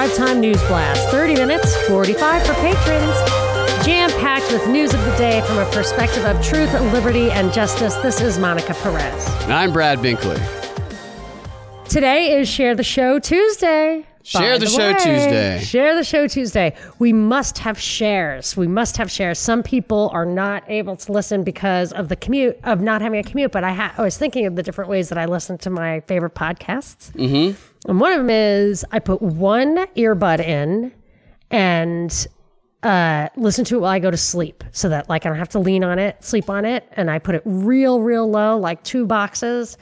Drive Time News Blast. 30 minutes, 45 for patrons. Jam packed with news of the day from a perspective of truth, liberty, and justice. This is Monica Perez. And I'm Brad Binkley. Today is Share the Show Tuesday. Share By the Show way, Tuesday. Share the Show Tuesday. We must have shares. We must have shares. Some people are not able to listen because of the commute, of not having a commute. But I, ha- I was thinking of the different ways that I listen to my favorite podcasts. Mm-hmm. And one of them is I put one earbud in and uh, listen to it while I go to sleep so that like I don't have to lean on it, sleep on it. And I put it real, real low, like two boxes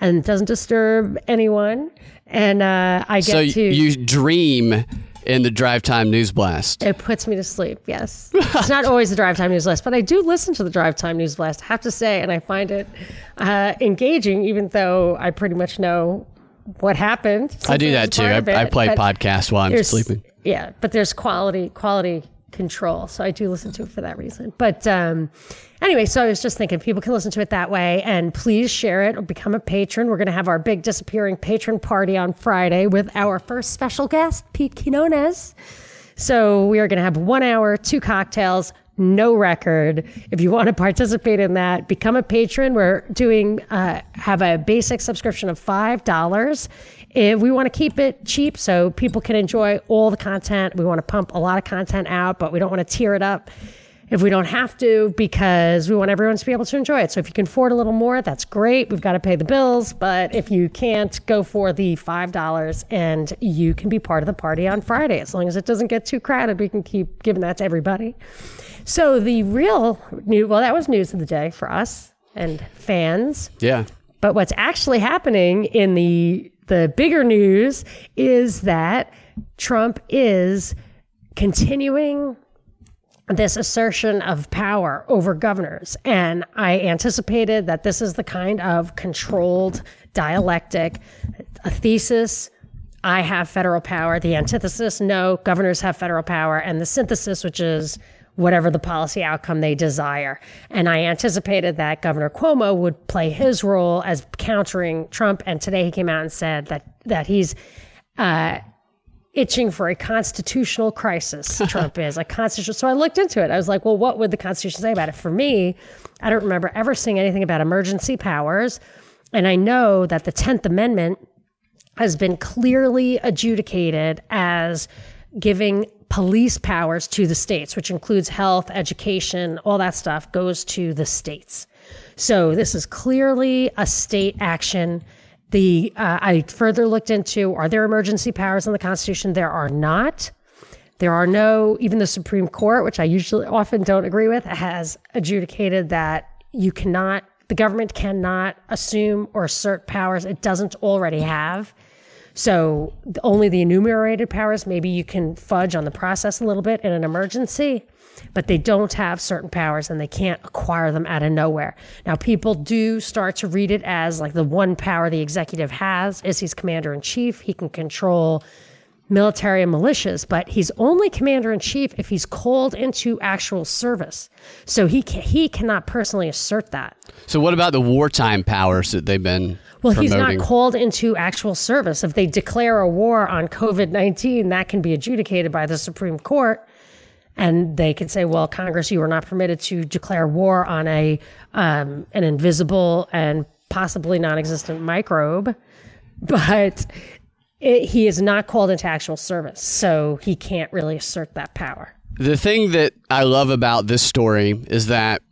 and it doesn't disturb anyone. And uh, I get So to. you dream in the Drive Time News Blast. It puts me to sleep. Yes, it's not always the drive time news blast, but I do listen to the drive time news blast. I have to say, and I find it uh, engaging, even though I pretty much know what happened. I do that too. I, I play podcasts while I'm sleeping. Yeah, but there's quality quality control, so I do listen to it for that reason. But um, anyway, so I was just thinking people can listen to it that way, and please share it or become a patron. We're going to have our big disappearing patron party on Friday with our first special guest, Pete Quinones. So we are going to have one hour, two cocktails, no record. If you want to participate in that, become a patron. We're doing uh, have a basic subscription of five dollars. If we want to keep it cheap so people can enjoy all the content, we want to pump a lot of content out, but we don't want to tear it up if we don't have to because we want everyone to be able to enjoy it. So if you can afford a little more, that's great. We've got to pay the bills, but if you can't, go for the $5 and you can be part of the party on Friday. As long as it doesn't get too crowded, we can keep giving that to everybody. So the real new, well, that was news of the day for us and fans. Yeah. But what's actually happening in the the bigger news is that Trump is continuing this assertion of power over governors. And I anticipated that this is the kind of controlled dialectic, a thesis. I have federal power. The antithesis, no, governors have federal power. And the synthesis, which is whatever the policy outcome they desire. And I anticipated that Governor Cuomo would play his role as countering Trump. And today he came out and said that that he's uh, itching for a constitutional crisis. Trump is a constitutional. So I looked into it. I was like, well, what would the Constitution say about it? For me, I don't remember ever seeing anything about emergency powers. And I know that the 10th Amendment has been clearly adjudicated as giving police powers to the states, which includes health, education, all that stuff goes to the states. So this is clearly a state action. The uh, I further looked into are there emergency powers in the Constitution? There are not. There are no, even the Supreme Court, which I usually often don't agree with, has adjudicated that you cannot, the government cannot assume or assert powers it doesn't already have. So only the enumerated powers, maybe you can fudge on the process a little bit in an emergency, but they don't have certain powers and they can't acquire them out of nowhere. Now, people do start to read it as like the one power the executive has is he's commander in chief. He can control military and militias, but he's only commander in chief if he's called into actual service. So he ca he cannot personally assert that. So what about the wartime powers that they've been Well, promoting? he's not called into actual service. If they declare a war on COVID 19, that can be adjudicated by the Supreme Court. And they can say, well, Congress, you are not permitted to declare war on a um, an invisible and possibly non existent microbe. But it, he is not called into actual service. So he can't really assert that power. the thing that I love about this story is that,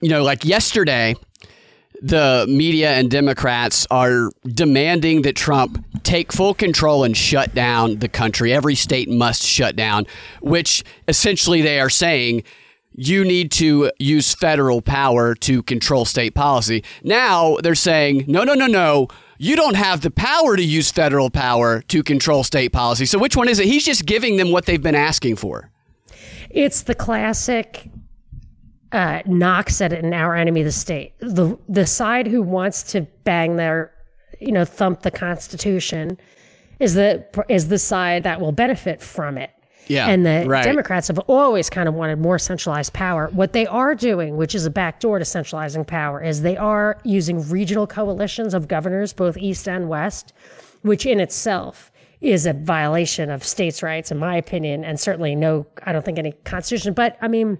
you know, like yesterday, the media and Democrats are demanding that Trump take full control and shut down the country. Every state must shut down, which essentially they are saying you need to use federal power to control state policy. Now they're saying, no, no, no, no. You don't have the power to use federal power to control state policy. So which one is it? He's just giving them what they've been asking for. It's the classic uh, Nock's at an our enemy, the state. The the side who wants to bang their, you know, thump the Constitution, is the is the side that will benefit from it. Yeah, and the right. Democrats have always kind of wanted more centralized power. What they are doing, which is a backdoor to centralizing power, is they are using regional coalitions of governors, both east and west, which in itself is a violation of states' rights, in my opinion, and certainly no, I don't think any constitution. But I mean,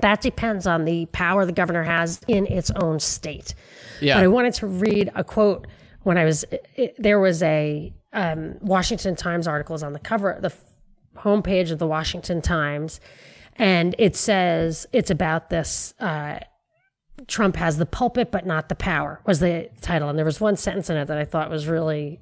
that depends on the power the governor has in its own state. Yeah. But I wanted to read a quote when I was it, there was a um, Washington Times articles on the cover, the homepage of the Washington Times, and it says it's about this. Uh, Trump has the pulpit but not the power was the title, and there was one sentence in it that I thought was really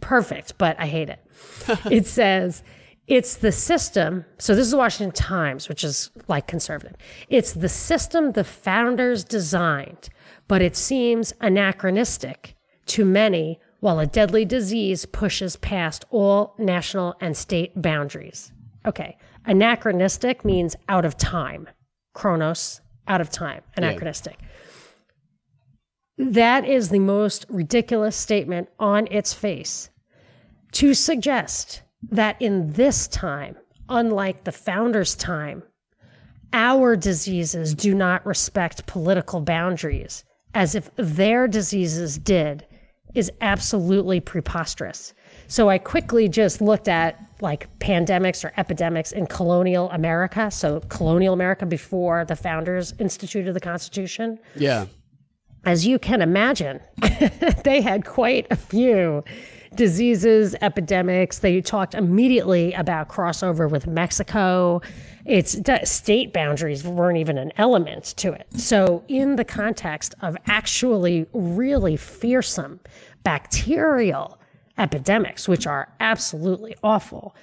perfect, but I hate it. it says. It's the system. So, this is the Washington Times, which is like conservative. It's the system the founders designed, but it seems anachronistic to many while a deadly disease pushes past all national and state boundaries. Okay. Anachronistic means out of time. Chronos, out of time. Anachronistic. That is the most ridiculous statement on its face to suggest that in this time, unlike the founders' time, our diseases do not respect political boundaries as if their diseases did is absolutely preposterous. So I quickly just looked at like pandemics or epidemics in colonial America. So colonial America before the founders instituted the Constitution. Yeah. As you can imagine, they had quite a few diseases, epidemics. They talked immediately about crossover with Mexico. It's state boundaries weren't even an element to it. So, in the context of actually really fearsome bacterial epidemics, which are absolutely awful,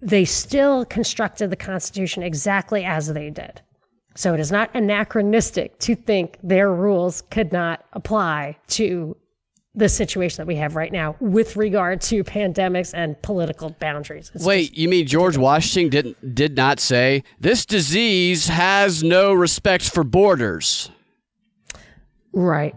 they still constructed the Constitution exactly as they did. So it is not anachronistic to think their rules could not apply to the situation that we have right now with regard to pandemics and political boundaries. It's Wait, you mean George Washington didn't did not say this disease has no respect for borders? Right.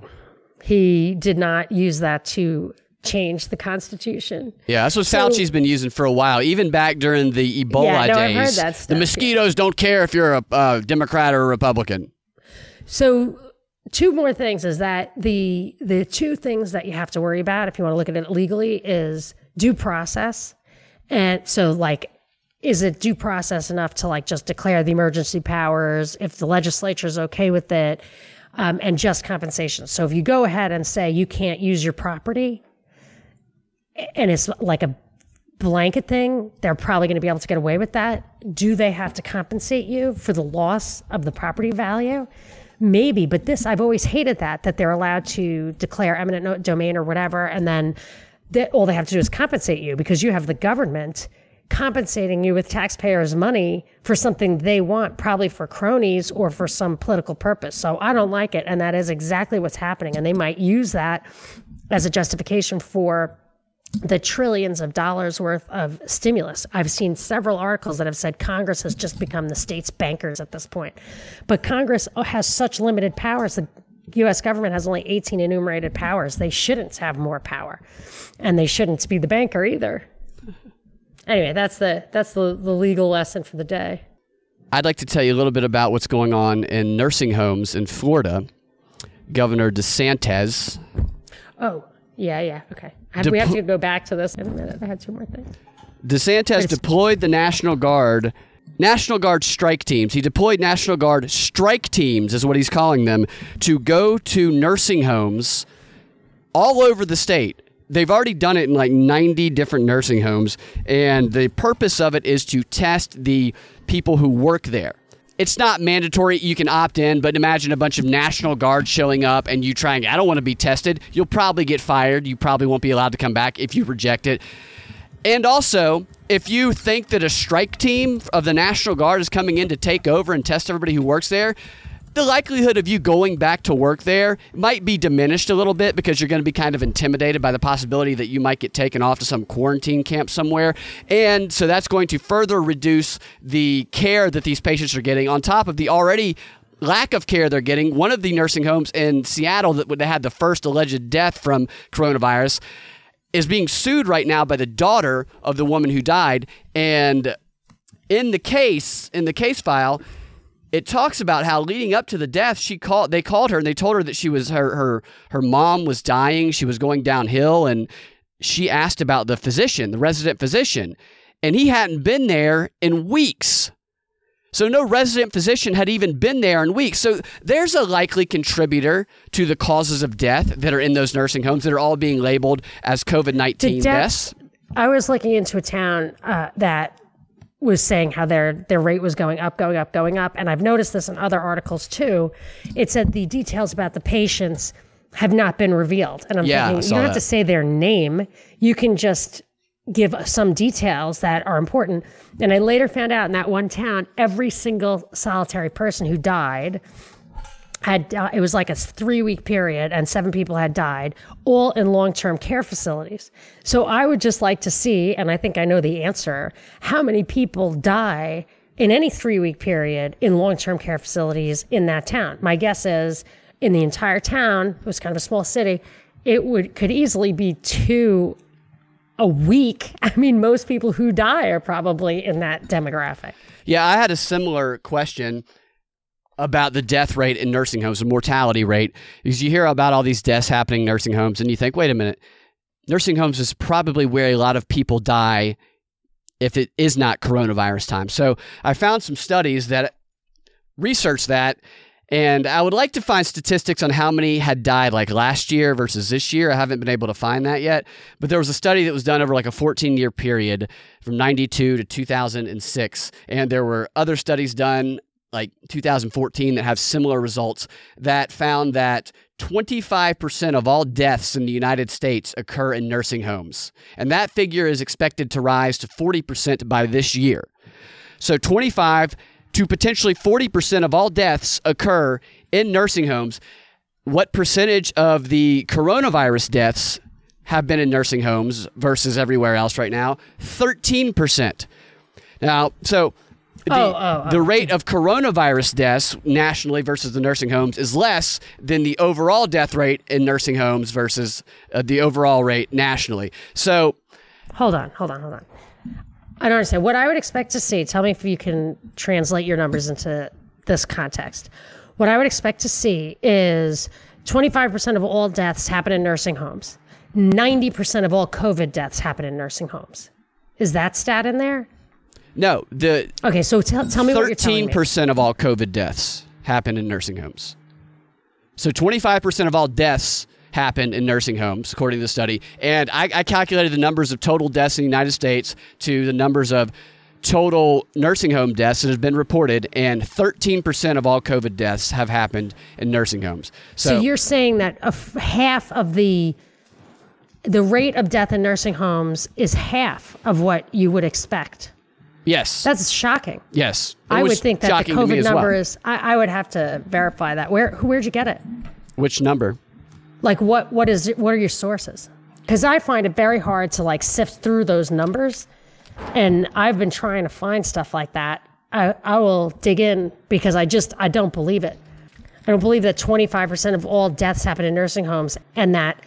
He did not use that to change the Constitution. Yeah, that's what so, Fauci's been using for a while, even back during the Ebola yeah, no, days. I've heard that stuff, the mosquitoes yeah. don't care if you're a uh, Democrat or a Republican. So two more things is that the the two things that you have to worry about if you want to look at it legally is due process. And so like is it due process enough to like just declare the emergency powers if the legislature is okay with it um, and just compensation? So if you go ahead and say you can't use your property and it's like a blanket thing they're probably going to be able to get away with that. Do they have to compensate you for the loss of the property value maybe but this i've always hated that that they're allowed to declare eminent domain or whatever and then all they have to do is compensate you because you have the government compensating you with taxpayers' money for something they want, probably for cronies or for some political purpose. So I don't like it. And that is exactly what's happening. And they might use that as a justification for the trillions of dollars worth of stimulus. I've seen several articles that have said Congress has just become the state's bankers at this point. But Congress has such limited powers. The US government has only 18 enumerated powers. They shouldn't have more power. And they shouldn't be the banker either. Anyway, that's the that's the, the legal lesson for the day. I'd like to tell you a little bit about what's going on in nursing homes in Florida. Governor DeSantis. Oh, yeah, yeah. Okay. We have to go back to this in a minute. I had two more things. DeSantis deployed the National Guard, National Guard strike teams. He deployed National Guard strike teams, is what he's calling them, to go to nursing homes all over the state. They've already done it in like 90 different nursing homes, and the purpose of it is to test the people who work there it's not mandatory. You can opt in, but imagine a bunch of National Guard showing up and you trying, I don't want to be tested. You'll probably get fired. You probably won't be allowed to come back if you reject it. And also, if you think that a strike team of the National Guard is coming in to take over and test everybody who works there, the likelihood of you going back to work there might be diminished a little bit because you're going to be kind of intimidated by the possibility that you might get taken off to some quarantine camp somewhere. And so that's going to further reduce the care that these patients are getting on top of the already lack of care they're getting. One of the nursing homes in Seattle that had the first alleged death from coronavirus is being sued right now by the daughter of the woman who died. And in the case, in the case file, it talks about how leading up to the death, she called. They called her and they told her that she was her her her mom was dying. She was going downhill, and she asked about the physician, the resident physician, and he hadn't been there in weeks. So no resident physician had even been there in weeks. So there's a likely contributor to the causes of death that are in those nursing homes that are all being labeled as COVID 19 The deaths. deaths- I was looking into a town uh, that was saying how their their rate was going up, going up, going up, and I've noticed this in other articles too. It said the details about the patients have not been revealed, and I'm Yeah, thinking you don't have to say their name. You can just give some details that are important. And I later found out in that one town, every single solitary person who died had uh, it was like a three week period and seven people had died all in long-term care facilities. So i would just like to see and i think i know the answer how many people die in any three week period in long-term care facilities in that town. My guess is in the entire town it was kind of a small city it would could easily be two a week. I mean most people who die are probably in that demographic. Yeah, I had a similar question about the death rate in nursing homes, the mortality rate, because you hear about all these deaths happening in nursing homes, and you think, wait a minute, nursing homes is probably where a lot of people die if it is not coronavirus time. So I found some studies that research that. And I would like to find statistics on how many had died like last year versus this year. I haven't been able to find that yet. But there was a study that was done over like a 14 year period from 92 to 2006. And there were other studies done like 2014 that have similar results that found that 25% of all deaths in the United States occur in nursing homes. And that figure is expected to rise to 40% by this year. So 25 to potentially 40% of all deaths occur in nursing homes. What percentage of the coronavirus deaths have been in nursing homes versus everywhere else right now? 13%. Now, so the, Oh, oh, oh. the rate of coronavirus deaths nationally versus the nursing homes is less than the overall death rate in nursing homes versus uh, the overall rate nationally. So Hold on, hold on, hold on. I don't understand. What I would expect to see, tell me if you can translate your numbers into this context. What I would expect to see is 25% of all deaths happen in nursing homes. 90% of all COVID deaths happen in nursing homes. Is that stat in there? No, the Okay, so tell, tell me what you're telling thirteen percent of all COVID deaths happen in nursing homes. So twenty-five percent of all deaths happen in nursing homes, according to the study. And I, I calculated the numbers of total deaths in the United States to the numbers of total nursing home deaths that have been reported, and thirteen percent of all COVID deaths have happened in nursing homes. So, So you're saying that a f- half of the the rate of death in nursing homes is half of what you would expect. Yes, That's shocking. yes, It I would think that the shocking to me COVID as well. number is. I, I would have to verify that. Where where'd you get it? Which number? Like what what is it, what are your sources? Because I find it very hard to like sift through those numbers, and I've been trying to find stuff like that. I I will dig in because I just I don't believe it. I don't believe that 25% of all deaths happen in nursing homes and that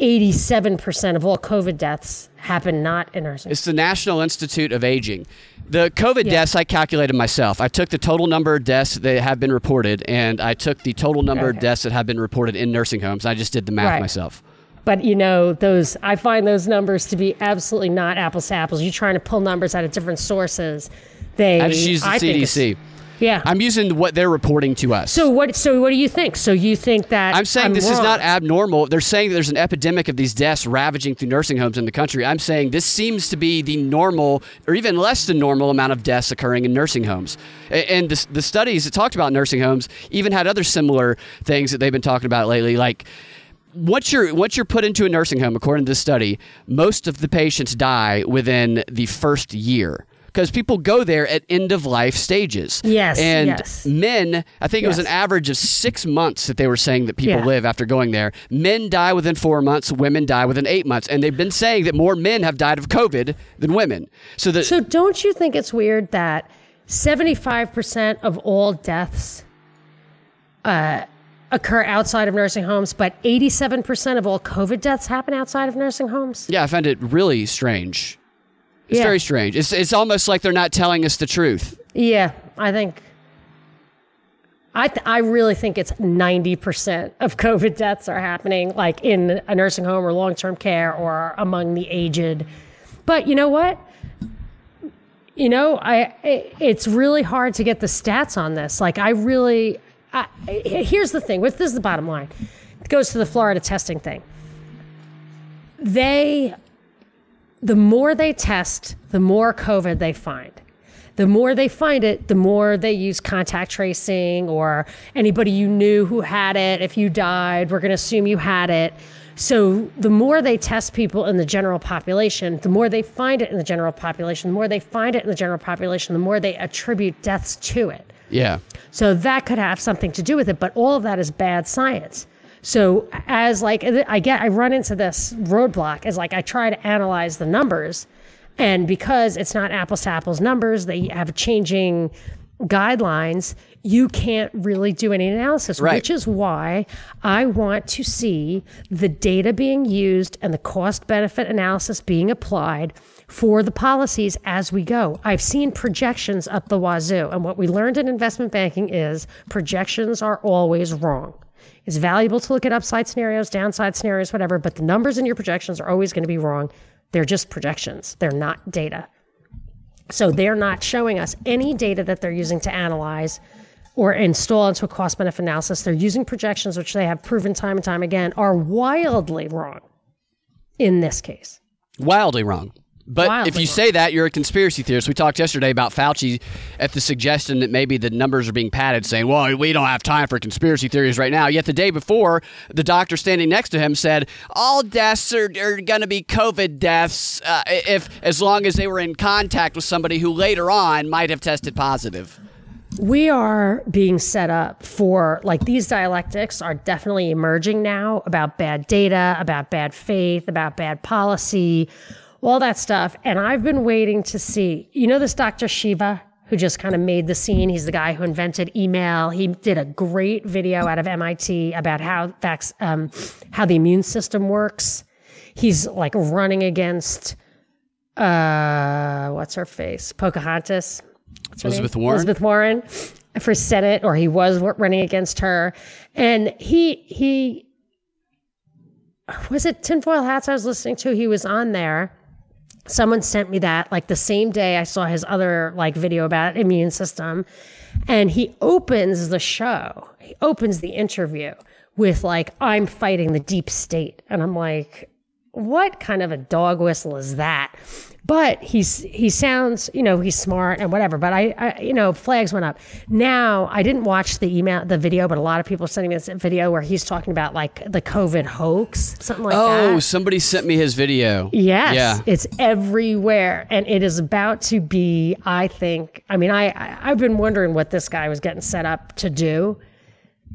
87% of all COVID deaths happen not in nursing. Homes. It's the National Institute of Aging. The COVID Yeah. deaths I calculated myself. I took the total number of deaths that have been reported, and I took the total number of deaths that have been reported in nursing homes. I just did the math Right. myself. But you know, those I find those numbers to be absolutely not apples to apples. You're trying to pull numbers out of different sources. They I just used the I CDC. Yeah. I'm using what they're reporting to us. so what so what do you think? So you think that I'm saying this is not abnormal. They're saying there's an epidemic of these deaths ravaging through nursing homes in the country. I'm saying this seems to be the normal, or even less than normal, amount of deaths occurring in nursing homes. And the, the studies that talked about nursing homes even had other similar things that they've been talking about lately, like. Once you're once you're put into a nursing home, according to this study, most of the patients die within the first year because people go there at end of life stages. Yes, and yes. men, I think it was an average of six months that they were saying that people Yeah. live after going there. Men die within four months, women die within eight months. And they've been saying that more men have died of COVID than women. So that So don't you think it's weird that 75% of all deaths uh, occur outside of nursing homes, but 87% of all COVID deaths happen outside of nursing homes? yeah, I found it really strange. It's Yeah. very strange. It's it's almost like they're not telling us the truth. Yeah, I think I, th- I really think it's 90% of COVID deaths are happening like in a nursing home or long term care or among the aged. But you know what? You know, I it's really hard to get the stats on this. Like, I really, I, here's the thing. With this is the bottom line. It goes to the Florida testing thing. They, the more they test, the more COVID they find the more they find it, the more they use contact tracing or anybody you knew who had it. If you died, we're going to assume you had it. So the more they test people in the general population, the more they find it in the general population, the more they find it in the general population, the more they attribute deaths to it. Yeah. So that could have something to do with it, but all of that is bad science. So as like I get I run into this roadblock as like I try to analyze the numbers and because it's not apples to apples numbers, they have changing guidelines, you can't really do any analysis, right. which is why I want to see the data being used and the cost benefit analysis being applied for the policies as we go. I've seen projections up the wazoo, and what we learned in investment banking is projections are always wrong. It's valuable to look at upside scenarios, downside scenarios, whatever, but the numbers in your projections are always going to be wrong. They're just projections, they're not data. So they're not showing us any data that they're using to analyze or install into a cost benefit analysis. They're using projections, which they have proven time and time again are wildly wrong in this case. Wildly wrong. But Wildly if you wrong. say that, you're a conspiracy theorist. We talked yesterday about Fauci at the suggestion that maybe the numbers are being padded, saying, well, we don't have time for conspiracy theories right now. Yet the day before, the doctor standing next to him said, all deaths are, are going to be COVID deaths uh, if as long as they were in contact with somebody who later on might have tested positive. we are being set up for like these dialectics are definitely emerging now about bad data, about bad faith, about bad policy, all that stuff. And I've been waiting to see, you know, this Dr. Shiva who just kind of made the scene. He's the guy who invented email. He did a great video out of MIT about how vac- um, how the immune system works. He's like running against uh, what's her face, Pocahontas. Her name? Elizabeth Warren? Elizabeth Warren for Senate, or he was running against her, and he he was it tinfoil hats I was listening to. He was on there. Someone sent me that like the same day I saw his other like video about immune system, and he opens the show. He opens the interview with like I'm fighting the deep state, and I'm like, what kind of a dog whistle is that? But he's he sounds, you know, he's smart and whatever. But I, I, you know, flags went up. Now I didn't watch the email, the video, but a lot of people are sending me this video where he's talking about like the COVID hoax, something like oh, that. Oh, somebody sent me his video. Yes, Yeah. it's everywhere, and it is about to be. I think. I mean, I, I I've been wondering what this guy was getting set up to do,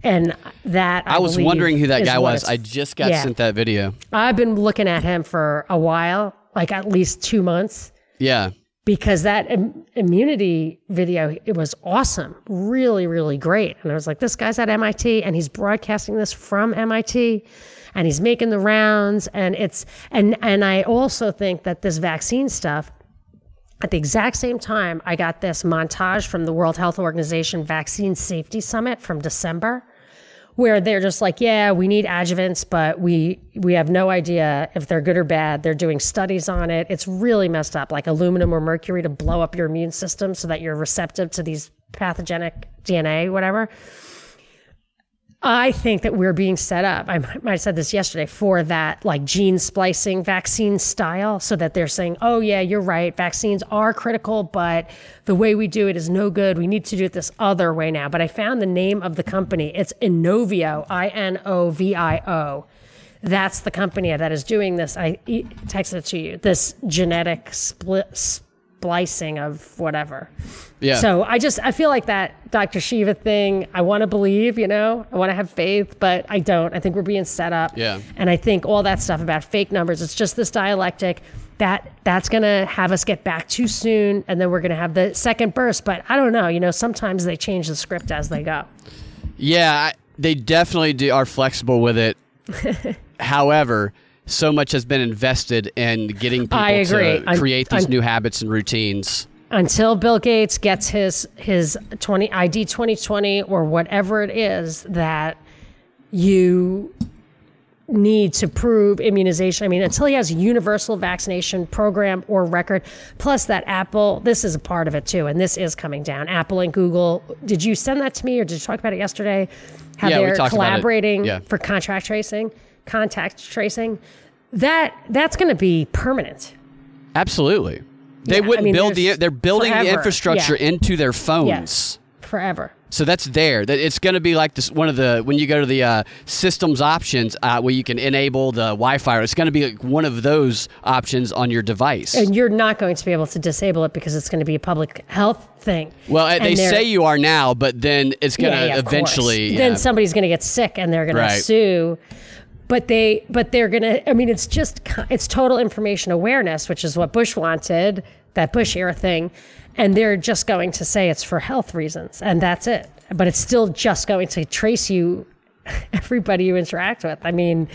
and that I, I was wondering who that guy was. I just got yeah. sent that video. I've been looking at him for a while, like at least two months, Yeah. because that Im- immunity video it was awesome, really, really great. And I was like, this guy's at MIT, and he's broadcasting this from MIT, and he's making the rounds, and it's and and I also think that this vaccine stuff. At the exact same time, I got this montage from the World Health Organization Vaccine Safety Summit from December, where they're just like, yeah, we need adjuvants, but we we have no idea if they're good or bad. They're doing studies on it. It's really messed up, like aluminum or mercury to blow up your immune system so that you're receptive to these pathogenic DNA, whatever. I think that we're being set up. I might have said this yesterday for that like gene splicing vaccine style, so that they're saying, oh, yeah, you're right. Vaccines are critical, but the way we do it is no good. We need to do it this other way now. But I found the name of the company. It's Inovio, I N O V I O. That's the company that is doing this. I texted it to you. This genetic split splicing of whatever. Yeah. So I just I feel like that Dr. Shiva thing. I want to believe, you know, I want to have faith, but I don't. I think we're being set up. Yeah. And I think all that stuff about fake numbers. It's just this dialectic that that's gonna have us get back too soon, and then we're gonna have the second burst. But I don't know. You know, sometimes they change the script as they go. Yeah, I- they definitely do, are flexible with it. However, so much has been invested in getting people to I'm- create these I'm- new habits and routines. until Bill Gates gets his his 20 ID 2020 or whatever it is that you need to prove immunization. I mean, until he has a universal vaccination program or record, plus that Apple, this is a part of it too, and this is coming down. Apple and Google. Did you send that to me or did you talk about it yesterday? How Yeah, they're talked about it. collaborating Yeah. for contract tracing, contact tracing. That that's going to be permanent. Absolutely. They Yeah, wouldn't mean, build the they're building the infrastructure Yeah. into their phones. Yes, forever. So that's there. That it's going to be like this. One of the when you go to the uh, systems options uh, where you can enable the Wi-Fi. It's going to be like one of those options on your device. And you're not going to be able to disable it because it's going to be a public health thing. well, And they say you are now, but then it's going to Yeah, yeah, eventually. Then somebody's going to get sick and they're going Right. to sue. But they, but they're going to. I mean, it's just it's total information awareness, which is what Bush wanted, that Bush era thing, and they're just going to say it's for health reasons, and that's it. But it's still just going to trace you, everybody you interact with. I mean,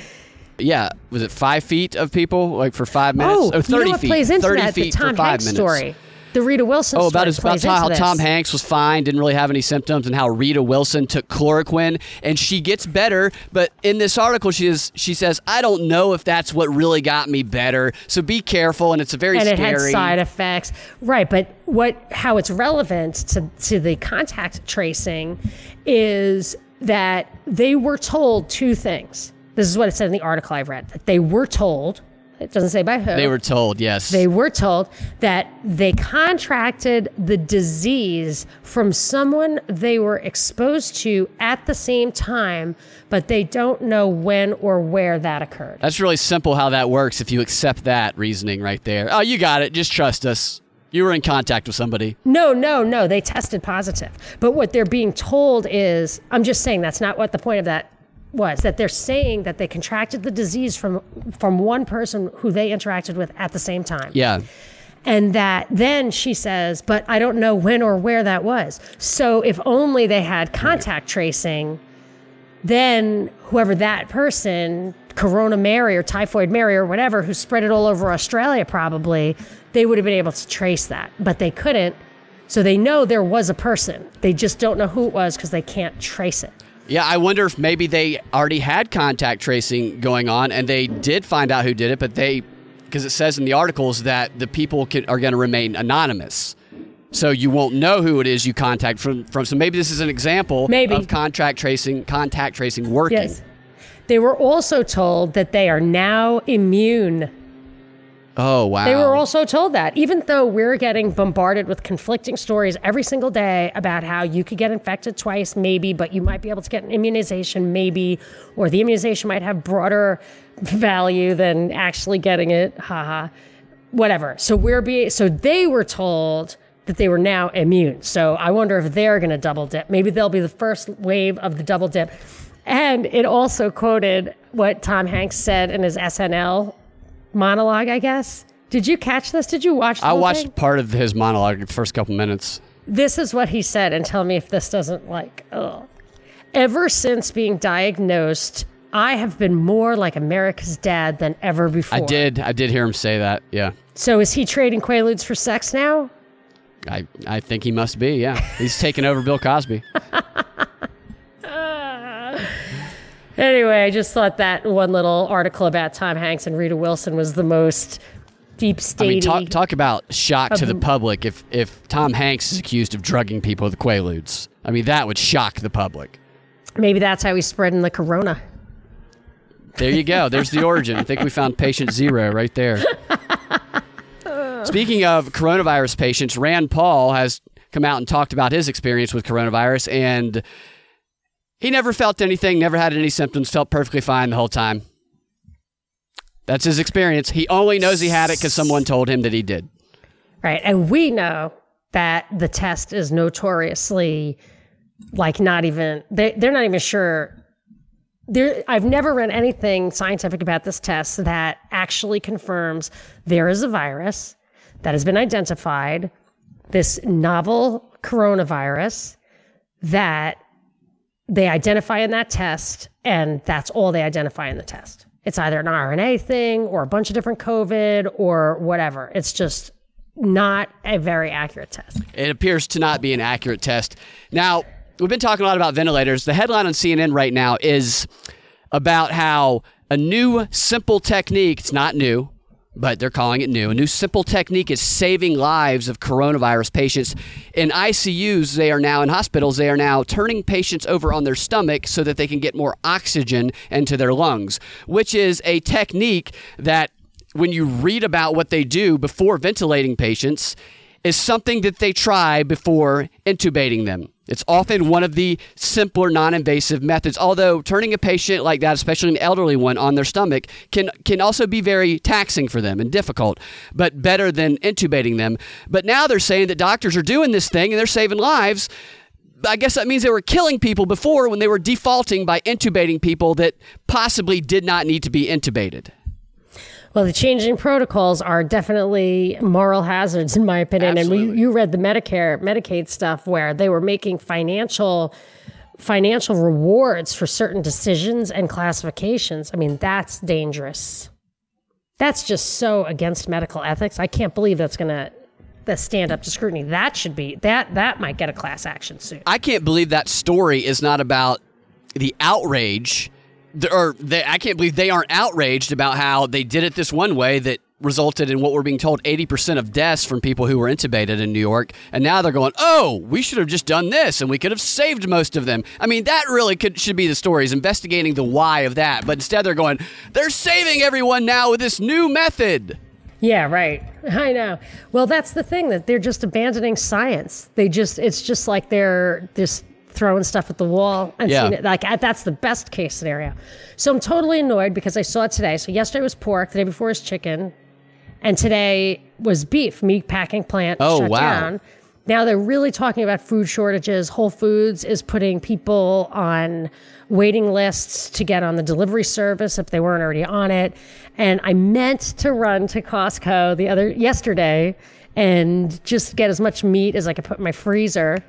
yeah, was it five feet of people like for five minutes? oh, oh, 30 you know what feet. plays into 30 that? The feet for Tom Hanks minutes. The Rita Wilson. Oh, about his about how into Tom. Hanks was fine, didn't really have any symptoms, and how Rita Wilson took chloroquine and she gets better. But in this article, she is she says, "I don't know if that's what really got me better." So be careful, and it's a very and it scary. had side effects right but what how it's relevant to, to the contact tracing is that they were told two things this is what it said in the article I've read that they were told it doesn't say by who they were told, yes. they were told that they contracted the disease from someone they were exposed to at the same time, but they don't know when or where that occurred. that's really simple how that works. If you accept that reasoning right there, oh, you got it. Just trust us. You were in contact with somebody. No, no, no. They tested positive. But what they're being told is I'm just saying that's not what the point of that was. That they're saying that they contracted the disease from from one person who they interacted with at the same time. Yeah. And that then she says, but I don't know when or where that was. So if only they had contact tracing, then whoever that person, Corona Mary or Typhoid Mary or whatever, who spread it all over Australia probably, they would have been able to trace that. But they couldn't. So they know there was a person. They just don't know who it was because they can't trace it. Yeah, I wonder if maybe they already had contact tracing going on and they did find out who did it, but they, because it says in the articles that the people can, are going to remain anonymous. So you won't know who it is you contact from. from so maybe this is an example Maybe. of contact tracing, contact tracing working. Yes. They were also told that they are now immune Oh wow. They were also told that, even though we're getting bombarded with conflicting stories every single day about how you could get infected twice, maybe, but you might be able to get an immunization, maybe, or the immunization might have broader value than actually getting it, haha, whatever. So we're being, so they were told that they were now immune. So I wonder if they're going to double dip. Maybe they'll be the first wave of the double dip. And it also quoted what Tom Hanks said in his SNL monologue, I guess. Did you catch this? Did you watch the I watched thing? part of his monologue the first couple minutes. This is what he said, and tell me if this doesn't like, ugh. Ever since being diagnosed, I have been more like America's dad than ever before. I did. I did hear him say that. Yeah. So is he trading Quaaludes for sex now? I, I think he must be. Yeah. He's taking over Bill Cosby. Anyway, I just thought that one little article about Tom Hanks and Rita Wilson was the most deep I state. mean, talk talk about shock to the public if if Tom Hanks is accused of drugging people with Quaaludes. I mean, that would shock the public. Maybe that's how he's spreading the corona. There you go. There's the origin. I think we found patient zero right there. Speaking of coronavirus patients, Rand Paul has come out and talked about his experience with coronavirus, and he never felt anything, never had any symptoms, felt perfectly fine the whole time. That's his experience. He only knows he had it because someone told him that he did. Right. And we know that the test is notoriously like not even they they're not even sure there I've never read anything scientific about this test that actually confirms there is a virus that has been identified, this novel coronavirus that they identify in that test, and that's all they identify in the test. It's either an RNA thing or a bunch of different COVID or whatever. It's just not a very accurate test. It appears to not be an accurate test. Now, we've been talking a lot about ventilators. The headline on CNN right now is about how a new simple technique, it's not new, but they're calling it new. A new simple technique is saving lives of coronavirus patients. In ICUs, they are now in hospitals, they are now turning patients over on their stomach so that they can get more oxygen into their lungs, which is a technique that when you read about what they do before ventilating patients is something that they try before intubating them. It's often one of the simpler, non-invasive methods. Although turning a patient like that, especially an elderly one, on their stomach can can also be very taxing for them and difficult, but better than intubating them. But now they're saying that doctors are doing this thing and they're saving lives. I guess that means they were killing people before when they were defaulting by intubating people that possibly did not need to be intubated. Well, the changing protocols are definitely moral hazards, in my opinion. Absolutely. And we, you read the Medicare, Medicaid stuff where they were making financial financial rewards for certain decisions and classifications. I mean, that's dangerous. That's just so against medical ethics. I can't believe that's going to that stand up to scrutiny. That should be that that might get a class action suit. I can't believe that story is not about the outrage or they, I can't believe they aren't outraged about how they did it this one way that resulted in what we're being told 80% of deaths from people who were intubated in New York. And now they're going, oh, we should have just done this and we could have saved most of them. I mean, that really could, should be the story, is investigating the why of that. But instead they're going, they're saving everyone now with this new method. Yeah, right. I know. Well, that's the thing that they're just abandoning science. They just, it's just like they're just throwing stuff at the wall and Yeah. seeing it. Like that's the best case scenario. So I'm totally annoyed because I saw it today. So yesterday was pork, the day before was chicken, and today was beef. Meat packing plant Oh, shut wow. down. Now they're really talking about food shortages. Whole Foods is putting people on waiting lists to get on the delivery service if they weren't already on it. And I meant to run to Costco the other yesterday and just get as much meat as I could put in my freezer.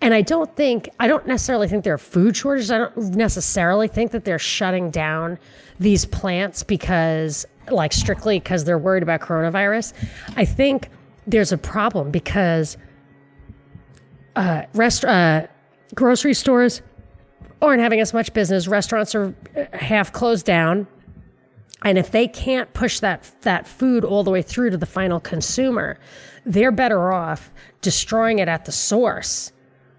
And I don't think, I don't necessarily think there are food shortages. I don't necessarily think that they're shutting down these plants because, like, strictly because they're worried about coronavirus. I think there's a problem because uh, rest, uh, grocery stores aren't having as much business. Restaurants are uh, half closed down. And if they can't push that that food all the way through to the final consumer, they're better off destroying it at the source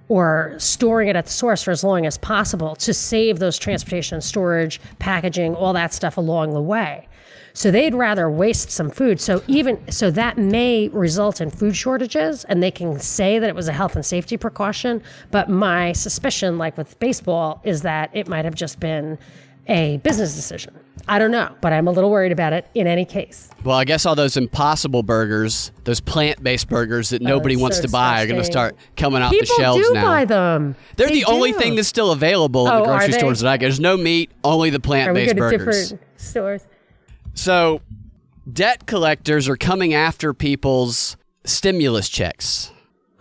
or storing it at the source for as long as possible to save those transportation, storage, packaging, all that stuff along the way. So they'd rather waste some food. So even so that may result in food shortages and they can say that it was a health and safety precaution, but my suspicion like with baseball is that it might have just been a business decision. I don't know, but I'm a little worried about it in any case. Well, I guess all those impossible burgers, those plant based burgers that nobody it's wants so to buy, are going to start coming off People the shelves do now. buy them. They're They the only thing that's still available in Oh, the grocery stores that I get. There's no meat, only the plant based go burgers. different stores. So, debt collectors are coming after people's stimulus checks.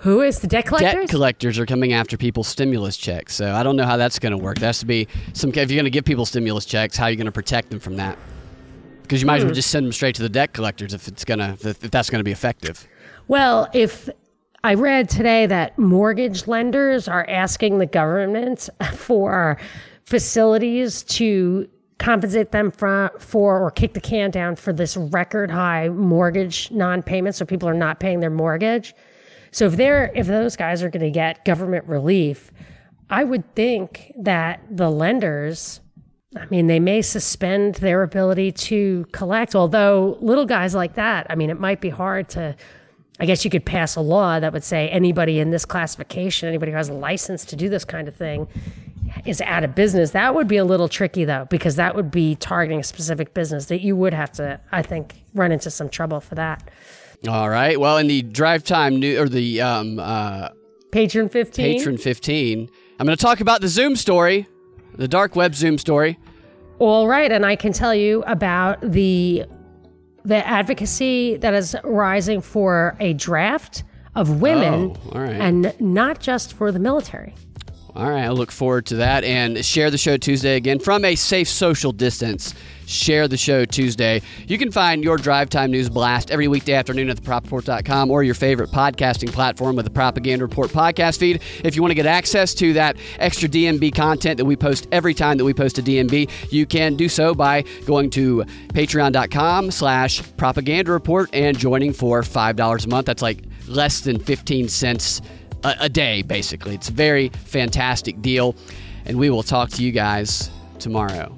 Who is the debt collectors? Debt collectors are coming after people's stimulus checks. So, I don't know how that's going to work. Has to be some. If you're going to give people stimulus checks, how are you going to protect them from that? Because you might as Hmm. well just send them straight to the debt collectors if it's gonna if that's going to be effective. Well, if I read today that mortgage lenders are asking the government for facilities to compensate them for, for or kick the can down for this record high mortgage non-payment so people are not paying their mortgage. So if they're if those guys are going to get government relief, I would think that the lenders I mean, they may suspend their ability to collect, although little guys like that, I mean, it might be hard to. I guess you could pass a law that would say anybody in this classification, anybody who has a license to do this kind of thing, is out of business. That would be a little tricky, though, because that would be targeting a specific business that you would have to, I think, run into some trouble for that. All right. Well, in the drive time new or the um, uh, Patron 15. patron 15, I'm going to talk about the Zoom story, the dark web Zoom story. All right, and I can tell you about the the advocacy that is rising for a draft of women, Oh, right. and not just for the military. All right, I look forward to that. And share the show Tuesday again from a safe social distance. Share the show Tuesday. You can find your Drive Time News Blast every weekday afternoon at thepropreport.com or your favorite podcasting platform with the Propaganda Report podcast feed. If you want to get access to that extra DNB content that we post every time that we post a DNB, you can do so by going to patreon.com slash propaganda report and joining for $5 a month. That's like less than 15 cents a, a day, basically. It's a very fantastic deal. And we will talk to you guys tomorrow.